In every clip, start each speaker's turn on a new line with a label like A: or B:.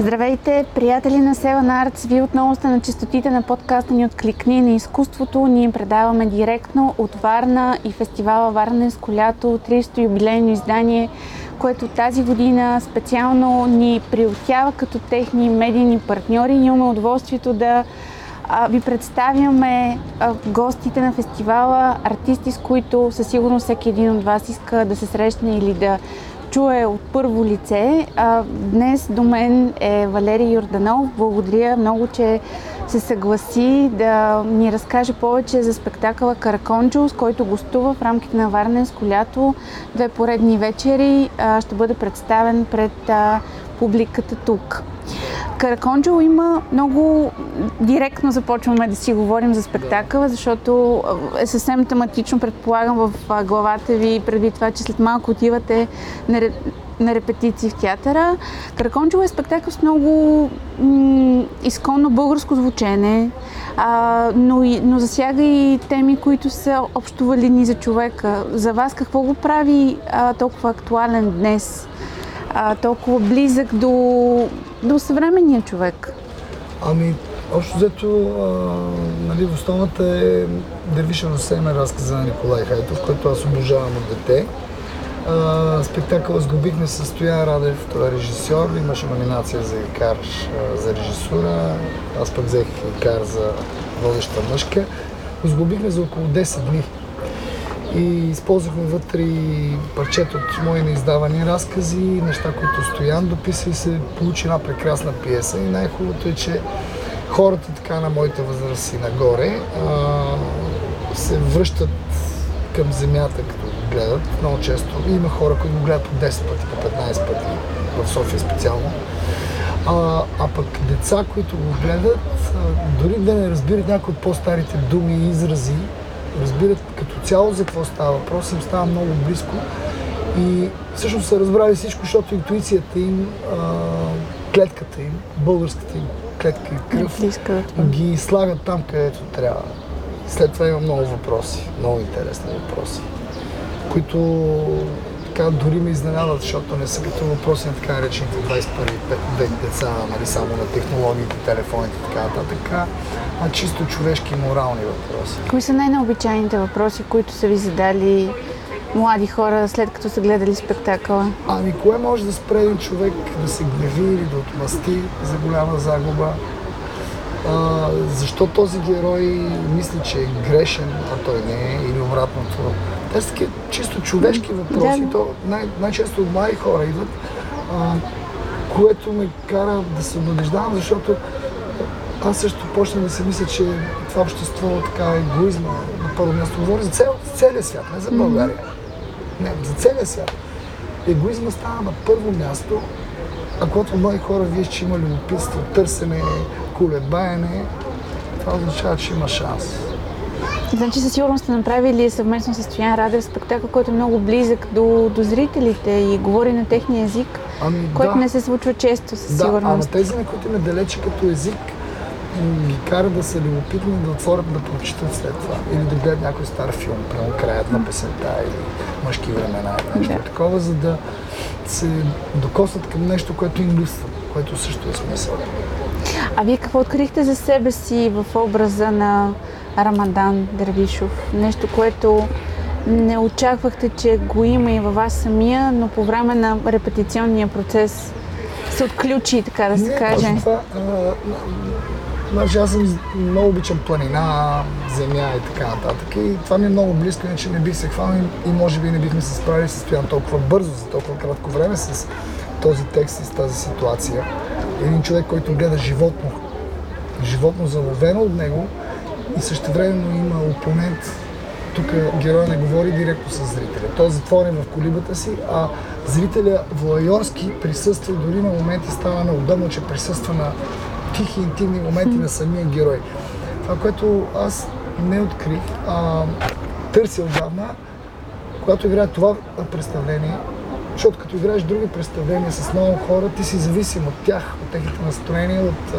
A: Здравейте, приятели на Seven Arts! Вие отново сте на частотите на подкаста ни Откликни на изкуството. Ние предаваме директно от Варна и фестивала Варненско лято, 30-то юбилейно издание, което тази година специално ни приотява като техни медийни партньори. Имаме удоволствието да ви представяме гостите на фестивала, артисти, с които със сигурност всеки един от вас иска да се срещне или да чуе от първо лице. А, днес до мен е Валерий Йорданов. Благодаря много, че се съгласи да ни разкаже повече за спектакъла Караконджо, с който гостува в рамките на Варненско лято. Две поредни вечери а, ще бъде представен пред а, публиката тук. Караконджо има много директно започваме да си говорим за спектакъла, защото е съвсем тематично, предполагам, в главата ви, преди това, че след малко отивате на, на репетиции в театъра. Караконджо е спектакъл с много м- изконно българско звучене, а, но, и, но засяга и теми, които са общо валидни за човека. За вас какво го прави а, толкова актуален днес? а, толкова близък до, до съвременния човек?
B: Ами, общо взето, нали, в основата е Дервишено семе разказа на Николай Хайтов, който аз обожавам от дете. А, спектакъл сглобихме с Стоян Радев, той е режисьор, имаше номинация за Икар за режисура, аз пък взех Икар за водеща мъжка. Сглобихме за около 10 дни и използвахме вътре и парчета от мои неиздавани разкази, неща, които Стоян дописа и се получи една прекрасна пиеса. И най-хубавото е, че хората така на моята възраст и нагоре а, се връщат към земята, като го гледат много често. Има хора, които го гледат по 10 пъти, по 15 пъти, в София специално. А, а пък деца, които го гледат, а, дори да не разбират някои от по-старите думи и изрази, разбират като цяло за какво става. Въпрос, им става много близко. И всъщност са разбрали всичко, защото интуицията им, а, клетката им, българската им клетка и кръв, ги слагат там, където трябва. След това има много въпроси, много интересни въпроси, които така дори ме изненадват, защото не са като въпроси на така наречените 21 век деца, нали, само на технологиите, телефоните и така нататък, а чисто човешки и морални въпроси.
A: Кои са най-необичайните въпроси, които са ви задали млади хора, след като са гледали спектакъла?
B: Ами, кое може да спре един човек да се гневи или да отмъсти за голяма загуба? А, защо този герой мисли, че е грешен, а той не е, или обратното? Те са такива чисто човешки въпроси. Да. То най- най-често от млади хора идват, а, което ме кара да се надеждавам, защото аз също почнах да се мисля, че това общество така егоизма на първо място говори за, цел, целия свят, не за България. Mm-hmm. Не, за целия свят. Егоизма става на първо място, а когато млади хора вие че има любопитство, търсене, колебаене, това означава, че има шанс.
A: Значи със сигурност сте направили съвместно с Стоян Радев спектакъл, който е много близък до, до зрителите и говори на техния език, ами, което да. не се случва често със
B: да,
A: сигурност.
B: Да, тези, на които ме далече като език, ги кара да са любопитни, да отворят да прочитат след това. Или да гледат някой стар филм, прямо краят на песента или мъжки времена, нещо да. такова, за да се докоснат към нещо, което им липсва, което също е смисъл.
A: А вие какво открихте за себе си в образа на Рамадан Дервишов? Нещо, което не очаквахте, че го има и във вас самия, но по време на репетиционния процес се отключи, така да се
B: не,
A: каже.
B: Това, а, Значи аз съм много обичам планина, земя и така нататък. И това ми е много близко, иначе не бих се хванал и, може би не бихме се справили с Стоян толкова бързо, за толкова кратко време с този текст и с тази ситуация. Един човек, който гледа животно, животно заловено от него и същевременно има опонент. Тук героя не говори директно с зрителя. Той е затворен в колибата си, а зрителя влайорски присъства дори на моменти става неудобно, че присъства на тихи, интимни моменти на самия герой. Това, което аз не открих, а търся отдавна, когато играя това представление, защото като играеш други представления с много хора, ти си зависим от тях, от техните настроения, от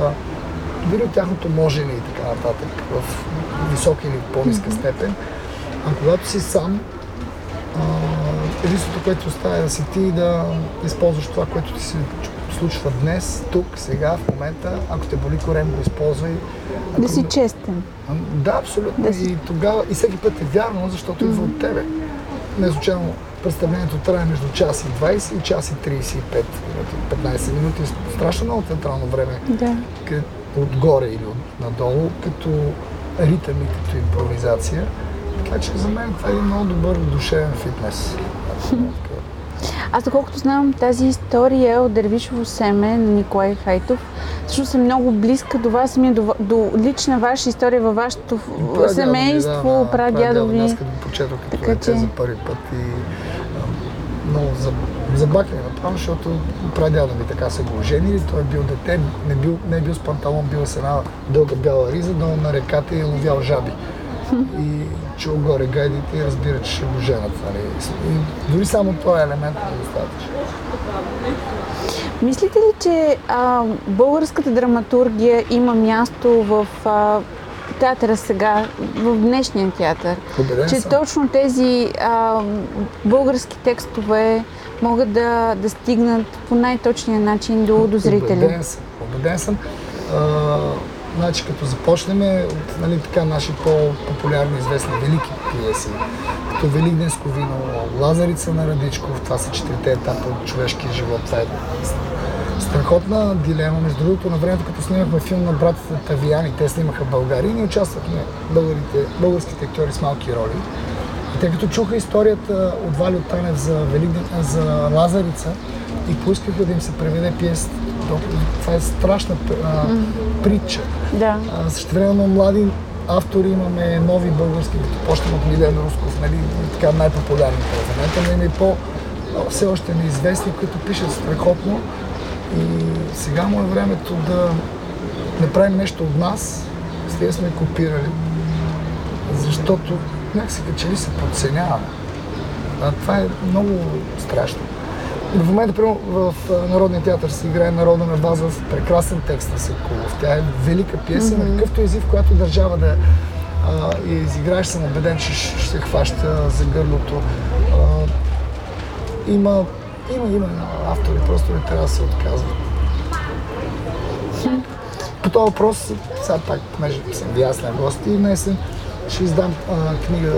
B: дори от тяхното можене и така нататък, в висока или по-ниска степен. А когато си сам, единството, което остава е да си ти да използваш това, което ти си случва днес, тук, сега, в момента. Ако те боли корем, го използвай. Ако...
A: Да си честен.
B: Да, абсолютно.
A: Да си...
B: И тогава, и всеки път е вярно, защото идва от тебе. Не случайно представлението трае между час и 20 и час и 35 минути, 15 минути. Страшно много театрално време.
A: Да.
B: Отгоре или от, надолу, като ритъм и като импровизация. Така че за мен това е един много добър душевен фитнес.
A: Аз, доколкото знам, тази история от Дервишово семе на Николай Хайтов всъщност е много близка до вас, ми, до, до лична ваша история във вашето
B: Прадядо
A: семейство,
B: да,
A: прадядо ви.
B: Днес като почетох като
A: Така
B: дете
A: че-
B: за първи път и много забакне направо, защото прадядо ми така се го оженили, той е бил дете, не, бил, не е бил с панталон, бил с една дълга бяла риза, долу на реката и е ловял жаби. И чул горе гайдите и разбира, че ще го женат. Нали. И дори само този елемент е достатъчен.
A: Мислите ли, че а, българската драматургия има място в а, театъра сега, в днешния театър?
B: Убеден
A: че
B: съм.
A: точно тези а, български текстове могат да, да стигнат по най-точния начин до, до зрителя?
B: Убеден съм. Убеден съм. А, значи, като започнем от нали, така, наши по-популярни, известни велики пиеси, като Великденско вино, Лазарица на Радичков, това са четирите етапа от човешкия живот. Това е страхотна дилема. Между другото, на времето, като снимахме филм на братята Тавияни, те снимаха България и ние участвахме българите, българските актьори с малки роли. И тъй като чуха историята от Валио Танев за, Великден, за Лазарица и поискаха да им се преведе пиесата, това е страшна а, притча.
A: Да.
B: А, Същевременно млади автори имаме нови български, като почнем от Милен Русков, нали, така най-популярните в момента, но има и по все още неизвестни, които пишат страхотно. И сега му е времето да направим нещо от нас, с тези сме копирали, защото някакси като че ли се подценяваме. А това е много страшно. В момента, примерно, в Народния театър се играе Народа на Вазов, прекрасен текст на Соколов. Тя е велика пиеса, на какъвто език, в която държава да а, я изиграеш, съм убеден, че ще се хваща за гърлото. А, има, има, има автори, просто не трябва да се отказват. По този въпрос, сега пак, понеже съм ви аз на гости, днес ще издам а, книга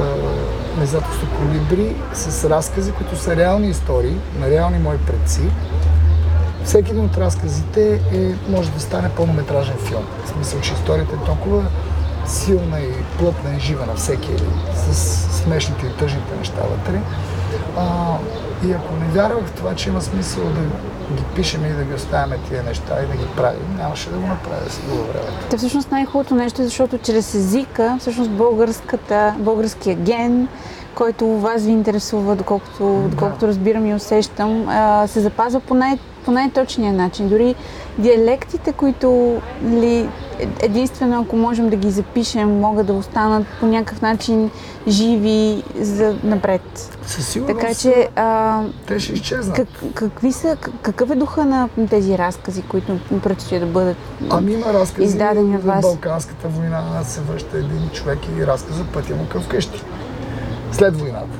B: издателство Колибри с разкази, които са реални истории на реални мои предци. Всеки един от разказите е, може да стане пълнометражен филм. В смисъл, че историята е толкова силна и плътна и жива на всеки с смешните и тъжните неща вътре. А, и ако не вярвах в това, че има смисъл да ги пишем и да ги оставяме тия неща и да ги правим, нямаше да го направя с друго време.
A: Та всъщност най-хубавото нещо е, защото чрез езика, всъщност българската, българския ген, който вас ви интересува, доколкото, доколкото разбирам и усещам, се запазва по, най- по най-точния начин. Дори диалектите, които ли, единствено ако можем да ги запишем, могат да останат по някакъв начин живи за напред.
B: Със сигурност
A: Така че а,
B: те ще изчезнат.
A: как, какви са, как- какъв е духа на тези разкази, които предстои да бъдат
B: Ами има разкази
A: издадени от вас?
B: Балканската война, се връща един човек и разказа пътя му към вкъщи. След войната,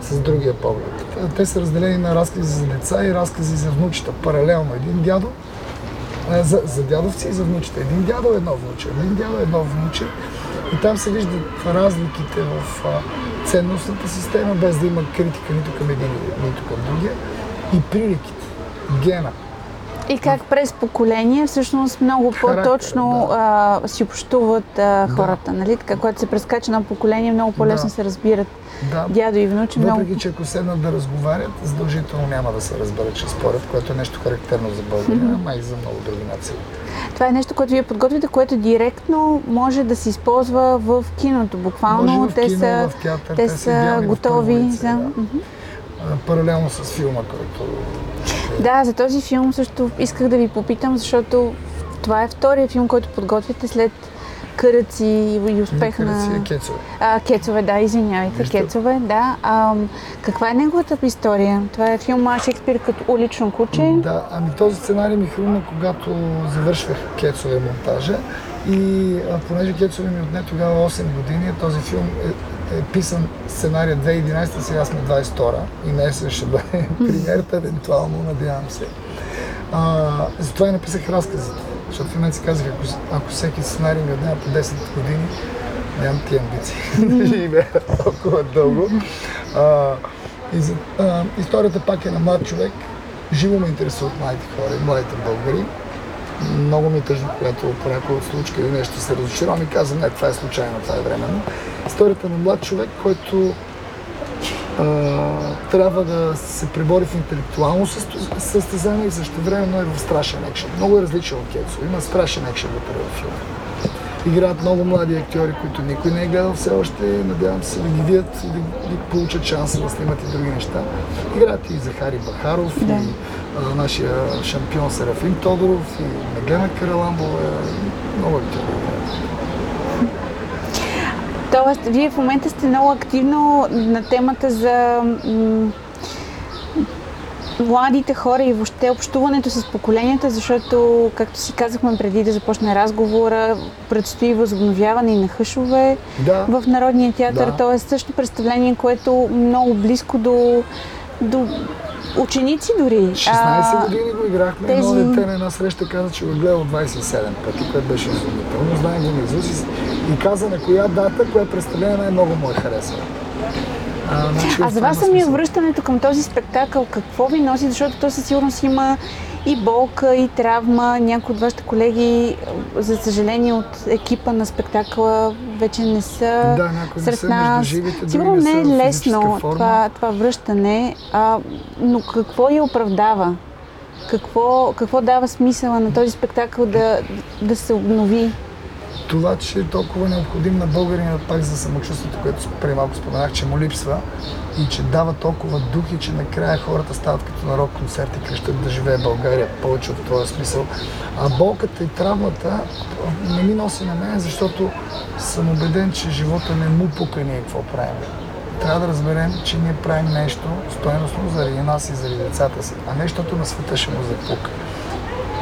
B: с другия поглед. Те са разделени на разкази за деца и разкази за внучета. Паралелно един дядо, а, за, за дядовци и за внучета. Един дядо, едно внуче. Един дядо, едно внуче. И там се виждат разликите в ценностната система, без да има критика нито към един, нито към другия. И приликите, гена.
A: И как през поколение всъщност много по-точно а, си общуват а, хората, нали? Така, когато се прескача на поколение, много по-лесно
B: Да.
A: се разбират
B: Да,
A: дядо и внуче.
B: Въпреки,
A: Много...
B: че ако седнат да разговарят, задължително няма да се разберат, че спорят, което е нещо характерно за България, ама и за много други нации.
A: Това е нещо, което вие подготвите, което директно може да се използва в киното. Буквално
B: Може в
A: те
B: кино,
A: са,
B: в театър,
A: те
B: те са
A: готови за...
B: да. Паралелно с филма, който
A: Да, за този филм също исках да ви попитам, защото това е втория филм, който подготвяте след Къръци и успеха на...
B: е кецове.
A: А, кецове, да, извинявайте,
B: Нищо.
A: Кецове, да. А, каква е неговата история? Това е филма Шекспир като улично куче.
B: Да, ами този сценарий ми хрумна, когато завършвах Кецове монтажа и а, понеже Кецове ми отне тогава 8 години, този филм е, писан сценария 2011, сега сме 22 и днес ще бъде премиерата, евентуално, надявам се. А, затова и написах разказите. Защото в момента си казах, ако, ако всеки сценарий ми отнема по 10 години, нямам тия амбиции да живея толкова дълго. А, и за, а, историята пак е на млад човек. Живо ме интересуват младите хора и младите българи. Много ми е тъжно, когато по някой от случка или нещо се разочаровам и казвам, не, това е случайно, това е временно. Историята на млад човек, който а, трябва да се пребори в интелектуално състезание и също времено е в страшен екшен. Много е различен от Кецо. Има страшен екшен вътре в филма. Играят много млади актьори, които никой не е гледал все още. Надявам се да ги видят и да, да получат шанса да снимат и други неща. Играят и Захари Бахаров, да. и а, нашия шампион Серафим Тодоров, и Меглена Караламбова. Много актьори
A: Тоест, вие в момента сте много активно на темата за младите хора и въобще общуването с поколенията, защото, както си казахме преди да започне разговора, предстои възобновяване и на хъшове да. в Народния театър. Да. Е също представление, което много близко до, до ученици дори.
B: 16 а, години го играхме. Тези... Едно дете на една среща каза, че го гледал 27 пъти, което беше изумително. Знае го наизуст и каза на коя дата, кое представление най-много му е харесало.
A: А, значи, а за вас самия връщането към този спектакъл, какво ви носи? Защото то със сигурност има и болка, и травма. Някои от вашите колеги, за съжаление, от екипа на спектакъла вече не са
B: да, сред са нас. Живите,
A: Сигурно не е лесно това, това връщане, а, но какво я оправдава? Какво, какво дава смисъла на този спектакъл да, да се обнови?
B: Това, че е толкова необходим на българина пак за самочувствието, което преди малко споменах, че му липсва и че дава толкова дух и че накрая хората стават като на рок концерт и крещат да живее България повече от този смисъл. А болката и травмата не ми носи на мен, защото съм убеден, че живота не му пука ние какво правим. Трябва да разберем, че ние правим нещо стойностно заради нас и заради децата си, а нещото на света ще му запука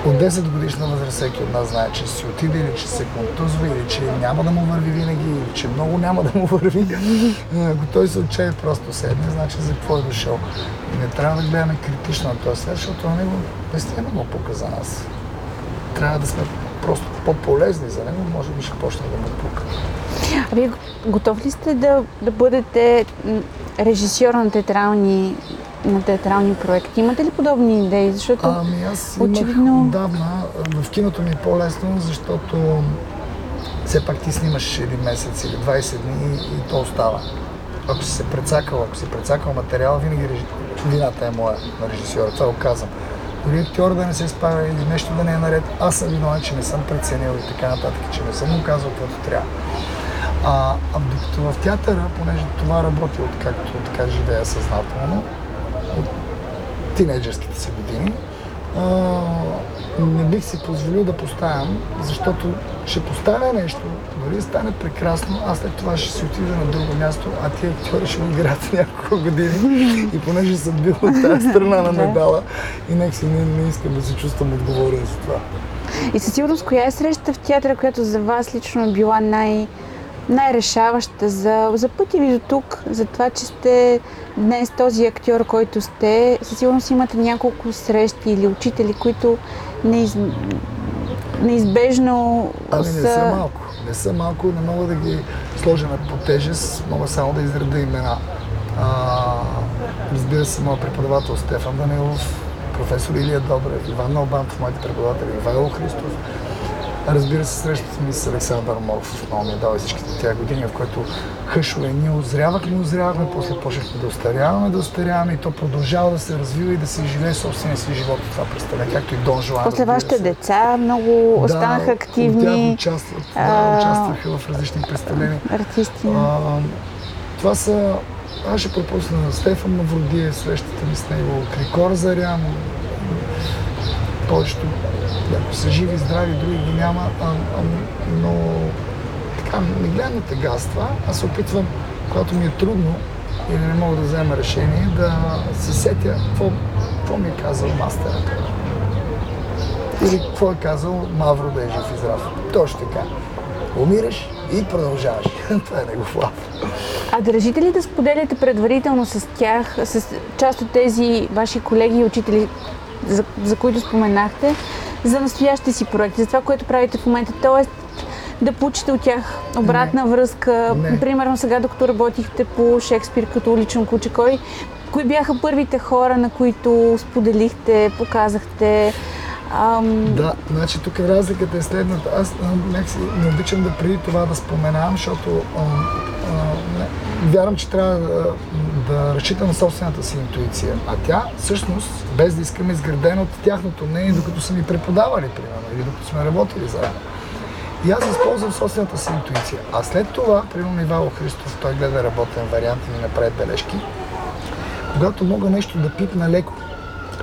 B: от 10 годишна възраст всеки от нас знае, че си отиде или че се контузва или че няма да му върви винаги или че много няма да му върви. Ако той се отчае просто седне, значи за какво е дошъл. Не трябва да гледаме критично на този свят, защото на него наистина му пука за нас. Трябва да сме просто по-полезни за него, може би ще почне да му пука.
A: А вие готов ли сте да, да бъдете режисьор на театрални на театрални проекти. Имате ли подобни идеи?
B: Защото ами аз очевидно... отдавна. В киното ми е по-лесно, защото все пак ти снимаш един месец или 20 дни и то остава. Ако си се прецакал, ако си прецакал материала, винаги вината е моя на режисьора. Това го казвам. Дори актьор да не се справя или нещо да не е наред, аз съм виновен, че не съм преценил и така нататък, че не съм му казал каквото трябва. А, а докато в театъра, понеже това работи откакто така живея съзнателно, тинейджерските си години, а, не бих си позволил да поставям, защото ще поставя нещо, дори да стане прекрасно, аз след това ще си отида на друго място, а тия актьори ще го играят няколко години. И понеже съм бил от тази страна на медала, и нека си не, не искам да се чувствам отговорен за това.
A: И със сигурност, коя е срещата в театъра, която за вас лично е била най- най-решаваща за, за пътя ви до тук, за това, че сте днес този актьор, който сте. Със сигурност имате няколко срещи или учители, които неиз... неизбежно
B: ами са... не са малко. Не са малко, не мога да ги сложа на потежест, мога само да изреда имена. А, разбира се, моят преподавател Стефан Данилов, професор Илия Добрев, Иван Налбанов, моите преподаватели, Ивайло Христов, Разбира се, срещата ми с Александър Морфов много ми е дал всичките тя години, в които хъшове ние озрявахме, озрявахме, после почнахме да остаряваме, да остаряваме и то продължава да се развива и да се живее собствения си живот. Това представя, както и Дон Жуан.
A: После вашите се. деца много да, останаха активни.
B: Участват, да, участваха в различни представления.
A: Артисти.
B: А, това са аз ще пропусна Стефан Мавродиев, срещата ми с него, Крикор Зарян, повечето са живи, здрави, други ги няма, а, а, но така, не гледам на тегаства, аз се опитвам, когато ми е трудно или не мога да взема решение, да се сетя какво, какво ми е казал мастера. Или какво е казал Мавро да е жив и здрав. Точно така. Умираш и продължаваш. Това е негов.
A: А държите ли да споделяте предварително с тях, с част от тези ваши колеги и учители, за, за които споменахте, за настоящите си проекти, за това, което правите в момента. Тоест, да получите от тях обратна
B: Не.
A: връзка.
B: Не.
A: Примерно сега, докато работихте по Шекспир като уличен куче, кой, кои бяха първите хора, на които споделихте, показахте? Ам,
B: Да, значи тук разликата е следната. Аз а, не обичам да преди това да споменавам, защото а, вярвам, че трябва да, да разчитам на собствената си интуиция. А тя всъщност, без да искам, е изградена от тяхното мнение, докато са ми преподавали, примерно, или докато сме работили заедно. И аз използвам собствената си интуиция. А след това, примерно Ивайло Христов, той гледа работен вариант и ми направи бележки. Когато мога нещо да пипна леко,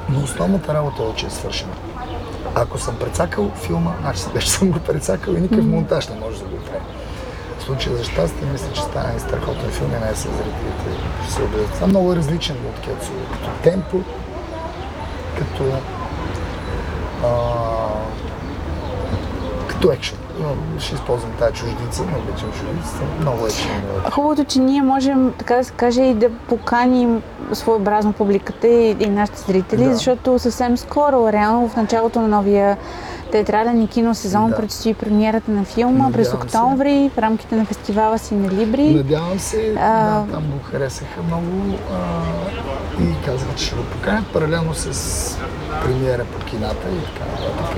B: но основната работа е, че е свършена. Ако съм прецакал филма, значи вече съм го прецакал и никакъв монтаж не може да го прави. В случая за щастие, мисля, че стане и страхотен филм и не с зрителите ще се убедят. Това много е различен от Кетсо, като темпо, като а, като екшен. Но Ще използвам тази чуждица, не обичам чуждицата, много екшен.
A: Хубавото, че ние можем, така да се каже, и да поканим своеобразно публиката и, и нашите зрители,
B: Да.
A: защото съвсем скоро, реално в началото на новия театрален и киносезон
B: Да.
A: предстои премиерата на филма през
B: Надявам се.
A: октомври в рамките на фестивала си на Либри.
B: Надявам се,
A: А,
B: да, там го харесаха много а, и казаха, че ще го поканят паралелно с премиера по кината и така нататък.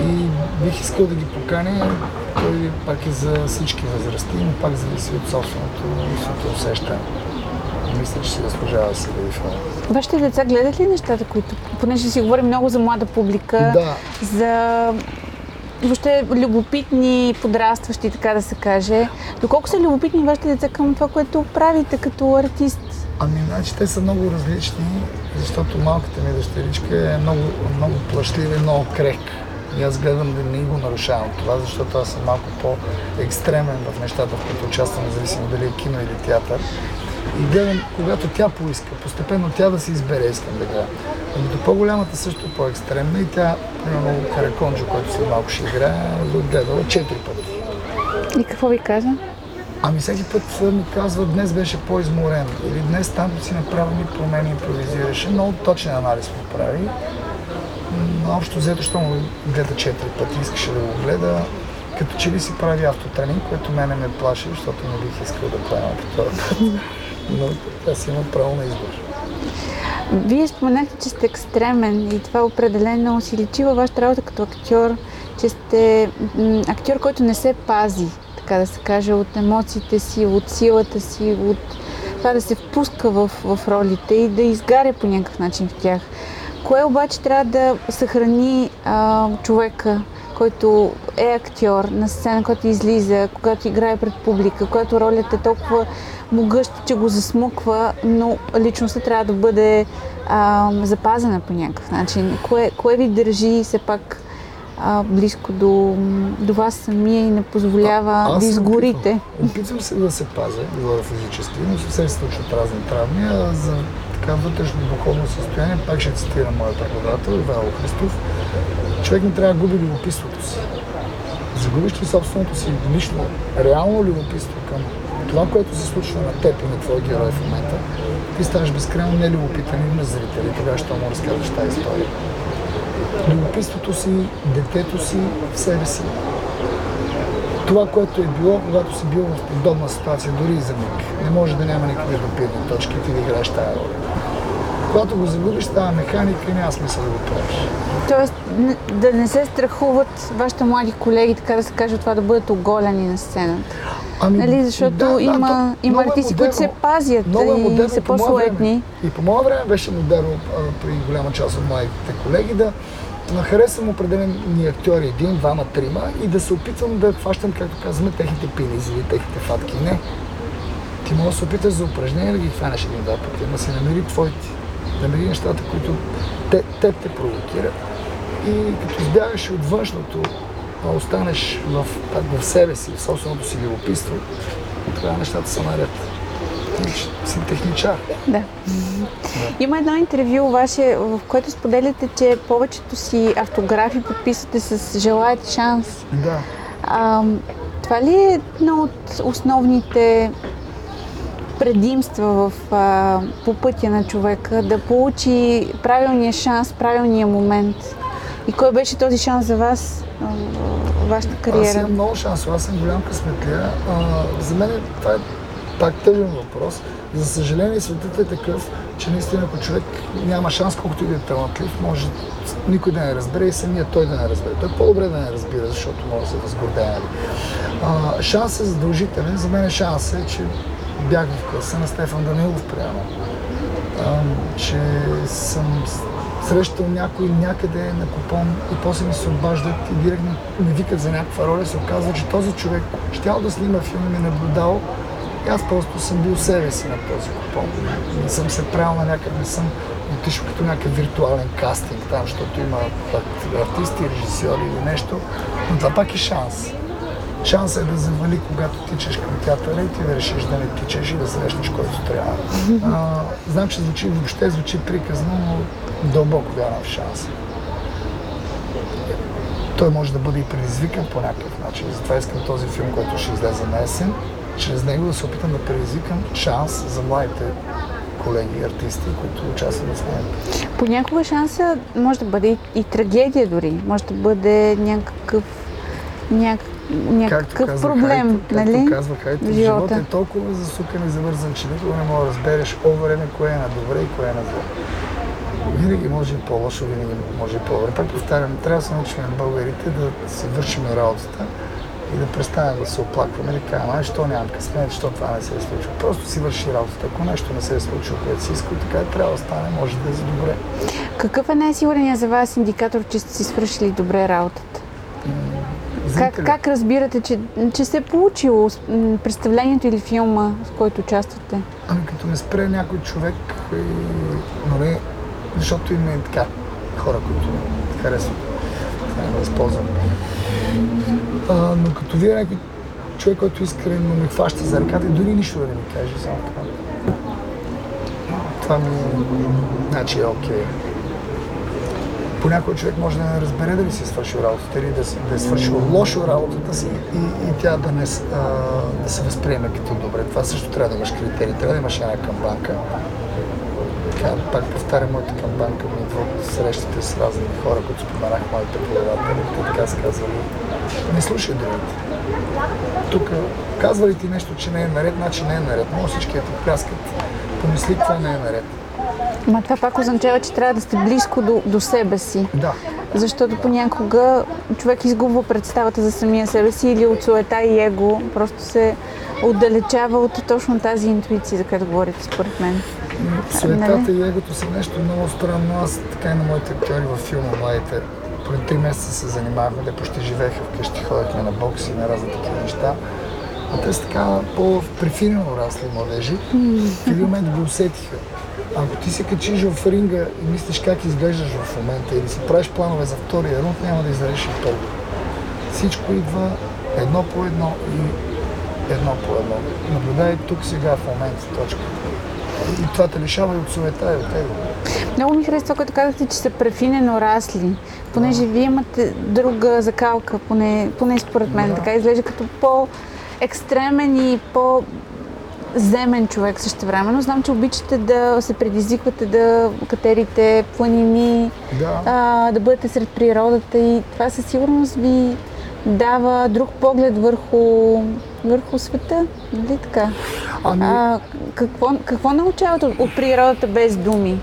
B: И бих искал да ги поканя, той пак е за всички възрасти, но пак зависи от собственото, собственото усещане. Мисля, че си заслужава да се види филма.
A: Вашите деца гледат ли нещата, които, понеже си говорим много за млада публика,
B: Да.
A: за въобще любопитни, подрастващи, така да се каже. Доколко са любопитни вашите деца към това, което правите като артист?
B: Ами, значи те са много различни, защото малката ми дъщеричка е много, много плашлива и много крехка. И аз гледам да не го нарушавам това, защото аз съм малко по-екстремен в нещата, в които участвам, независимо дали е кино или театър. И гледам, когато тя поиска, постепенно тя да се избере, искам да гледам. Ами до по-голямата също по-екстремна и тя, примерно Караконджо, който след малко ще играе, го е гледала четири пъти.
A: И какво ви каза?
B: Ами всеки път ми казва, днес беше по-изморен или днес там си направи ни промени, импровизираше. Много точен анализ му прави. М, Общо взето, що му гледа четири пъти, искаше да го гледа. Като че ли си прави автотренинг, което мене ме плаши, защото не бих искал да правя по този път. Но тя си има право на избор.
A: Вие споменахте, че сте екстремен и това определено си личи във вашата работа като актьор, че сте актьор, който не се пази, така да се каже, от емоциите си, от силата си, от това да се впуска в, в ролите и да изгаря по някакъв начин в тях. Кое обаче трябва да съхрани а, човека, който е актьор на сцена, който излиза, когато играе пред публика, когато ролята е толкова могъща, че го засмуква, но личността трябва да бъде а, запазена по някакъв начин. Кое, кое ви държи все пак а, близко до, до вас самия и не позволява
B: А-
A: да изгорите?
B: Опитвам, опитвам се да се пазя, било физически, но се случват разни травми, а за така вътрешно духовно състояние, пак ще цитирам моя преподавател Ивайло Христов, човек не трябва да губи любопитството си. Загубиш ли собственото си лично, реално любопитство към това, което се случва на теб и на твоя герой в момента, ти ставаш безкрайно нелюбопитен и на зрители, тогава ще му разказваш тази история. Любопитството си, детето си, в себе си. Това, което е било, когато си бил в подобна ситуация, дори и за миг. Не може да няма никакви допирни точки, ти да играеш тази роля. Когато го загубиш, става механика и няма смисъл да го правиш.
A: Тоест да не се страхуват вашите млади колеги, така да се каже, това да бъдат оголени на сцената.
B: Ами,
A: Нали, защото има-
B: то-
A: има
B: много е
A: артисти, които се пазят
B: много е
A: и
B: модерно
A: са
B: по мое
A: по-суетни.
B: И по мое време беше модерно а, при голяма част от моите колеги да да харесвам определени актьори, един, двама, трима и да се опитвам да хващам, както казваме, техните пенизи или техните фатки. Не. Ти можеш да се опиташ за упражнение да ги хванеш един-два пъти, ама си намери твоите. Намери нещата, които те, теб те провокират. И като избягаш от външното, а останеш в, в себе си, в собственото си любопитство, тогава нещата са наред. Ти си техничар.
A: Да. Има едно интервю ваше, в което споделяте, че повечето си автографи подписвате с желаете шанс.
B: Да.
A: А, това ли е едно от основните предимства в, а, по пътя на човека да получи правилния шанс, правилния момент? И кой беше този шанс за вас а, вашата
B: Аз
A: кариера?
B: имам много шансове, аз съм голям късметлия. За мен това е пак тъжен въпрос. За съжаление, светът е такъв, че наистина ако човек няма шанс, колкото и да е талантлив, може никой да не разбере и самия той да не разбере. Той е по-добре да не разбира, защото може да се възгордее. нали? А, шанс е задължителен. За мен шанс е, че бях в класа на Стефан Данилов. А, че съм срещал някой някъде на купон и после ми се обаждат и директно ми викат за някаква роля. Се оказва, че този човек щял да снима филм и ме наблюдал и аз просто съм бил себе си на този купон. Не съм се правил на някакъв, не съм отишъл като някакъв виртуален кастинг там, защото има пак артисти, режисьори или нещо. Но това пак е шанс. Шансът е да завали, когато тичаш към театъра и ти да решиш да не тичаш и да срещнеш който трябва. А, знам, че звучи, въобще звучи приказно, но дълбоко вярвам в шанса. Той може да бъде и предизвикан по някакъв начин. Затова искам този филм, който ще излезе на есен, чрез него да се опитам да предизвикам шанс за младите колеги, артисти, които участват в него.
A: Понякога шанса може да бъде и, трагедия дори. Може да бъде някакъв, няк, някакъв
B: казва
A: проблем,
B: Хайто,
A: нали?
B: Както казва Хайто,
A: живота.
B: е толкова засукан и завързан, че никога не мога да разбереш о време кое е на добре и кое е на зло. Винаги може и по-лошо, винаги може и по-добре. Пак повтарям, трябва да се научим на българите да си вършим работата и да престанем да се оплакваме, да кажем, ай, що нямам късмет, що това не се е случило. Просто си върши работата. Ако нещо не се е случило, което си искал, така и трябва да стане, може да е за добре.
A: Какъв е най-сигурният за вас индикатор, че сте си свършили добре работата? Как, как разбирате, че, че се е получило представлението или филма, в който участвате?
B: Ами като ме спре някой човек, и, нали, защото има и така хора, които харесват. Това да използвам. А, но като видя някой човек, който искрено ме хваща за ръката и дори нищо да не ми каже, само това. Това ми значи е окей. Понякога човек може да не разбере дали си е свършил работата или да, да е свършил лошо работата си и, и тя да, не, а, да се възприеме като добре. Това също трябва да имаш критерии, трябва да имаш една камбанка. Така, пак повтарям, моята камбанка ми идва от срещите с разни хора, които споменах, моите преподаватели, те така са казвали, не слушай другите. Тук казва ли ти нещо, че не е наред, значи не е наред. Може всички да ти пляскат. Помисли, това не е наред.
A: Ма това пак означава, че трябва да сте близко до, до себе си.
B: Да,
A: Защото понякога човек изгубва представата за самия себе си или от суета и его, просто се отдалечава от точно тази интуиция, за която говорите, според мен.
B: Суетата и егото са нещо много странно. Аз така и на моите актьори във филма младите. Преди три месеца се занимавахме, те почти живееха вкъщи, ходехме на бокс и на разни такива неща. А те са така по-префинено расли младежи. В един момент го усетиха. Ако ти се качиш в ринга и мислиш как изглеждаш в момента или си правиш планове за втория рунд, няма да излезеш и толкова. Всичко идва едно по едно и едно по едно. Наблюдай тук сега в момента, точка. И това те лишава и от суета и от его.
A: Много ми харесва това, което казахте, че са префинено расли, понеже вие имате друга закалка, поне, поне според мен.
B: Да.
A: Така изглежда като по-екстремен и по земен човек също времено. Знам, че обичате да се предизвиквате, да катерите планини,
B: Да.
A: а, да бъдете сред природата и това със сигурност ви дава друг поглед върху, върху света. Нали така?
B: Ами,
A: А, какво, какво научавате от, от природата без думи?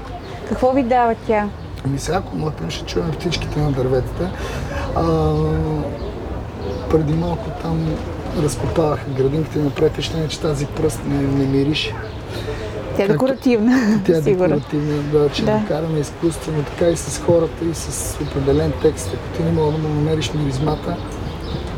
A: Какво ви дава тя?
B: ами сега, ако млъкнем, ще чуем птичките на дърветата. А, преди малко там разкопаваха градинките и направи ще че тази пръст не, не мирише.
A: Тя е декоративна,
B: Тя е декоративна, да, че
A: Да.
B: караме изкуствено, така и с хората и с определен текст. Ако ти не мога да му намериш миризмата,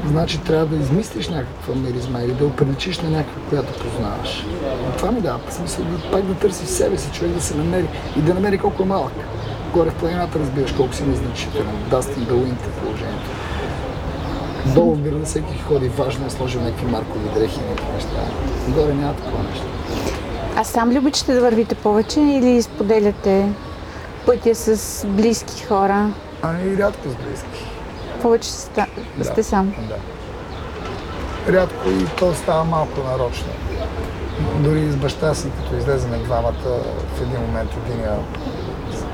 B: значи трябва да измислиш някаква миризма или да оприличиш на някаква, която познаваш. И това ми дава смисъл да пак да търсиш себе си, човек да се намери и да намери колко е малък. Горе в планината разбираш колко си незначителен. Дастин Белуинт е положението. Долу града всеки ходи, важно е сложил някакви маркови дрехи, някакви неща. Горе няма такова нещо.
A: А сам ли обичате да вървите повече или споделяте пътя с близки хора?
B: Ами рядко с близки.
A: Повече сте,
B: Да.
A: сте сам.
B: Да. Рядко и то става малко нарочно. дори с баща си, като излеземе двамата, в един момент единия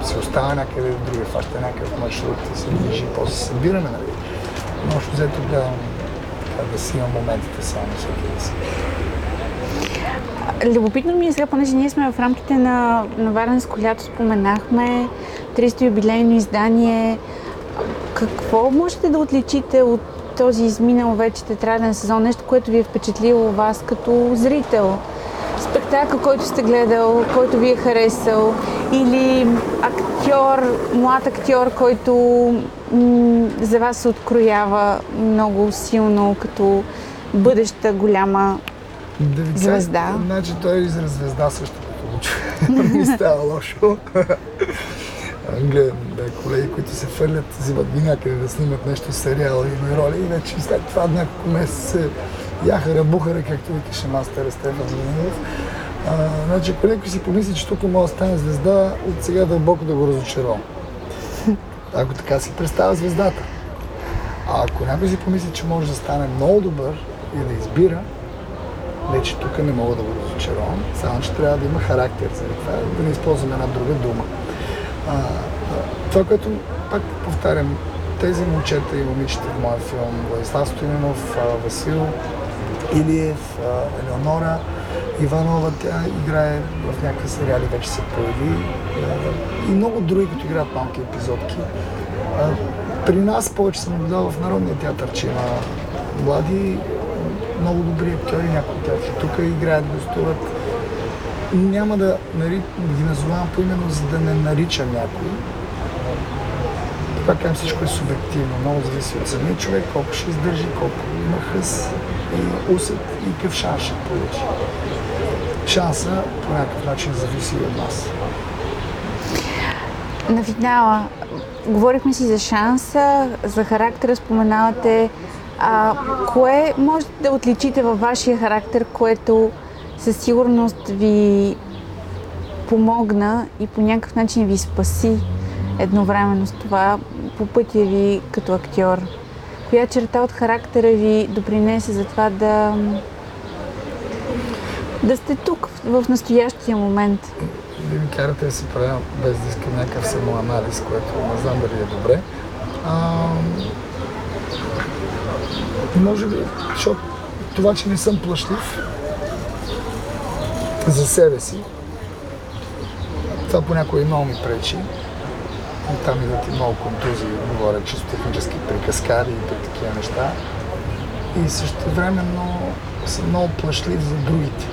B: си остава някъде, другия фаща някакъв маршрут и се движи, после се събираме, нали? Общо взето гледам да си имам моментите само всеки да си.
A: Любопитно ми е сега, понеже ние сме в рамките на, на Варненско лято, споменахме 300 юбилейно издание. Какво можете да отличите от този изминал вече театрален сезон? Нещо, което ви е впечатлило вас като зрител? Спектакъл, който сте гледал, който ви е харесал? Или актьор, млад актьор, който м- за вас се откроява много силно като бъдеща голяма
B: Да ви
A: Звезда.
B: Значи той е израз звезда също като ми става лошо. Гледам да, колеги, които се фърлят, взимат ги някъде да снимат нещо сериал или роли и вече след това няколко месеца се яхара, бухара, както викаше мастера Стефан. А, значи, ако някой си помисли, че тук може да стане звезда, от сега дълбоко да го разочаровам. Ако така си представя звездата. А ако някой си помисли, че може да стане много добър и да избира, вече тук не мога да го разочаровам, само че трябва да има характер за това, да не използвам една друга дума. А, това, което пак повтарям, тези момчета и момичета в моя филм, Владислав Стоименов, Васил Илиев, Елеонора Иванова, тя играе в някакви сериали, вече се появи и много други, които играят малки епизодки. При нас повече съм наблюдавал в Народния театър, че има млади, много добри актьори, някои от тях и тук играят, гостуват. Няма да нари... ги назовавам поименно, за да не наричам някой. Пак всичко е субективно, много зависи от самия човек, колко ще издържи, колко има хъс усет и какъв шанс ще получи. Шанса по някакъв начин зависи от нас.
A: На финала, говорихме си за шанса, за характера, споменавате. А, кое можете да отличите във вашия характер, което със сигурност ви помогна и по някакъв начин ви спаси едновременно с това по пътя ви като актьор? Коя черта от характера ви допринесе за това да, да сте тук в настоящия момент?
B: Вие ми карате да си правя без да искам някакъв самоанализ, което не знам дали е добре. А, може би, защото това, че не съм плашлив за себе си, това понякога и много ми пречи. И там идват и много контузии, говоря чисто технически при каскади и такива неща. И също времено съм много плашлив за другите.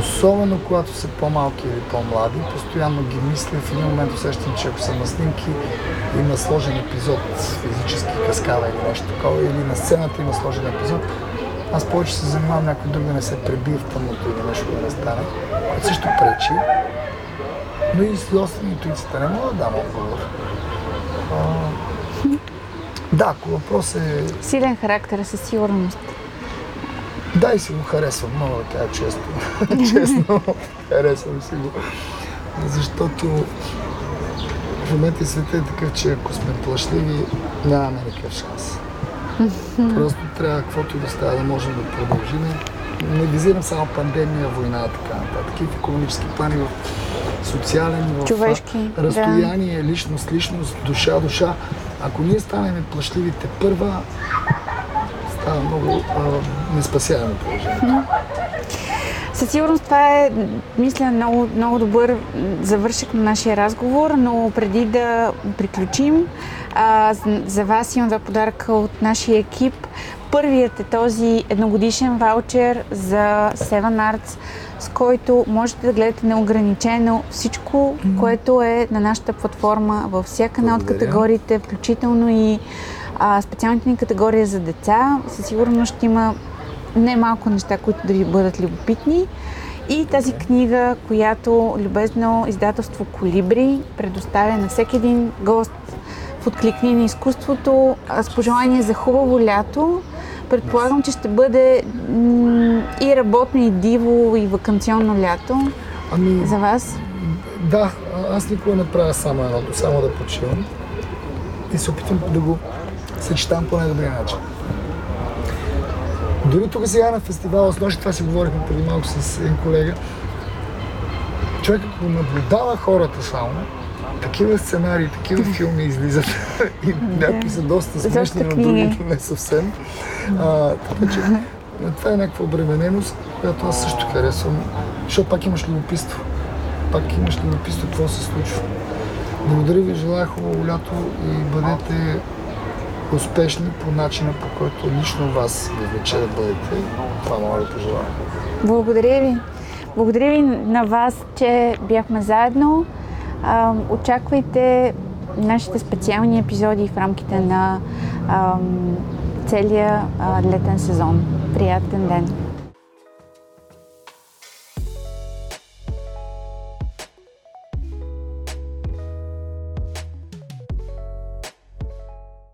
B: Особено когато са по-малки или по-млади, постоянно ги мисля. В един момент усещам, че ако съм на снимки, има сложен епизод, физически каскада или нещо такова, или на сцената има сложен епизод, аз повече се занимавам някой друг да не се пребие в тъмното или нещо да не стане, което също пречи. Но и с доста интуицията не мога да дам отговор. А, да, ако въпрос е
A: Силен характер със сигурност.
B: Да, и си го харесвам, много да кажа често. Честно, харесвам си го. Защото в момента света е такъв, че ако сме плашливи, нямаме никакъв шанс. Просто трябва каквото и да става да можем да продължим. Не визирам само пандемия, война и така нататък. И в економически плани, в социален, в
A: Човешки, да.
B: разстояние, личност, личност, душа, душа. Ако ние станем плашливите първа, става много а, неспасяемо положение.
A: Със сигурност това е, мисля, много, много добър завършек на нашия разговор, но преди да приключим, а, за- за вас имам два подаръка от нашия екип. Първият е този едногодишен ваучер за Seven Arts, с който можете да гледате неограничено всичко, което е на нашата платформа във всяка една от категориите, включително и а, специалните ни категория за деца. Със сигурност ще има не малко неща, които да ви бъдат любопитни. И тази книга, която любезно издателство Колибри предоставя на всеки един гост в Откликни на изкуството с пожелание за хубаво лято. Предполагам, че ще бъде м- и работно, и диво, и вакансионно лято
B: Ами,
A: за вас.
B: да, аз никога не правя само едното, само да почивам. И се опитвам да го съчетам по най-добрия начин. Дори тук сега на фестивала, с нощи това си говорихме преди малко с един колега, човек ако наблюдава хората само, такива сценарии, такива филми излизат и някои са доста смешни, но другите не съвсем. А, така че това е някаква обремененост, която аз също харесвам, защото пак имаш любопитство. Пак имаш любопитство какво се случва. Благодаря ви, желая хубаво лято и бъдете успешни по начина, по който лично вас ви влече да бъдете. Това мога да пожелая.
A: Благодаря ви. Благодаря ви на вас, че бяхме заедно. А, очаквайте нашите специални епизоди в рамките на а, целия а, летен сезон. Приятен ден!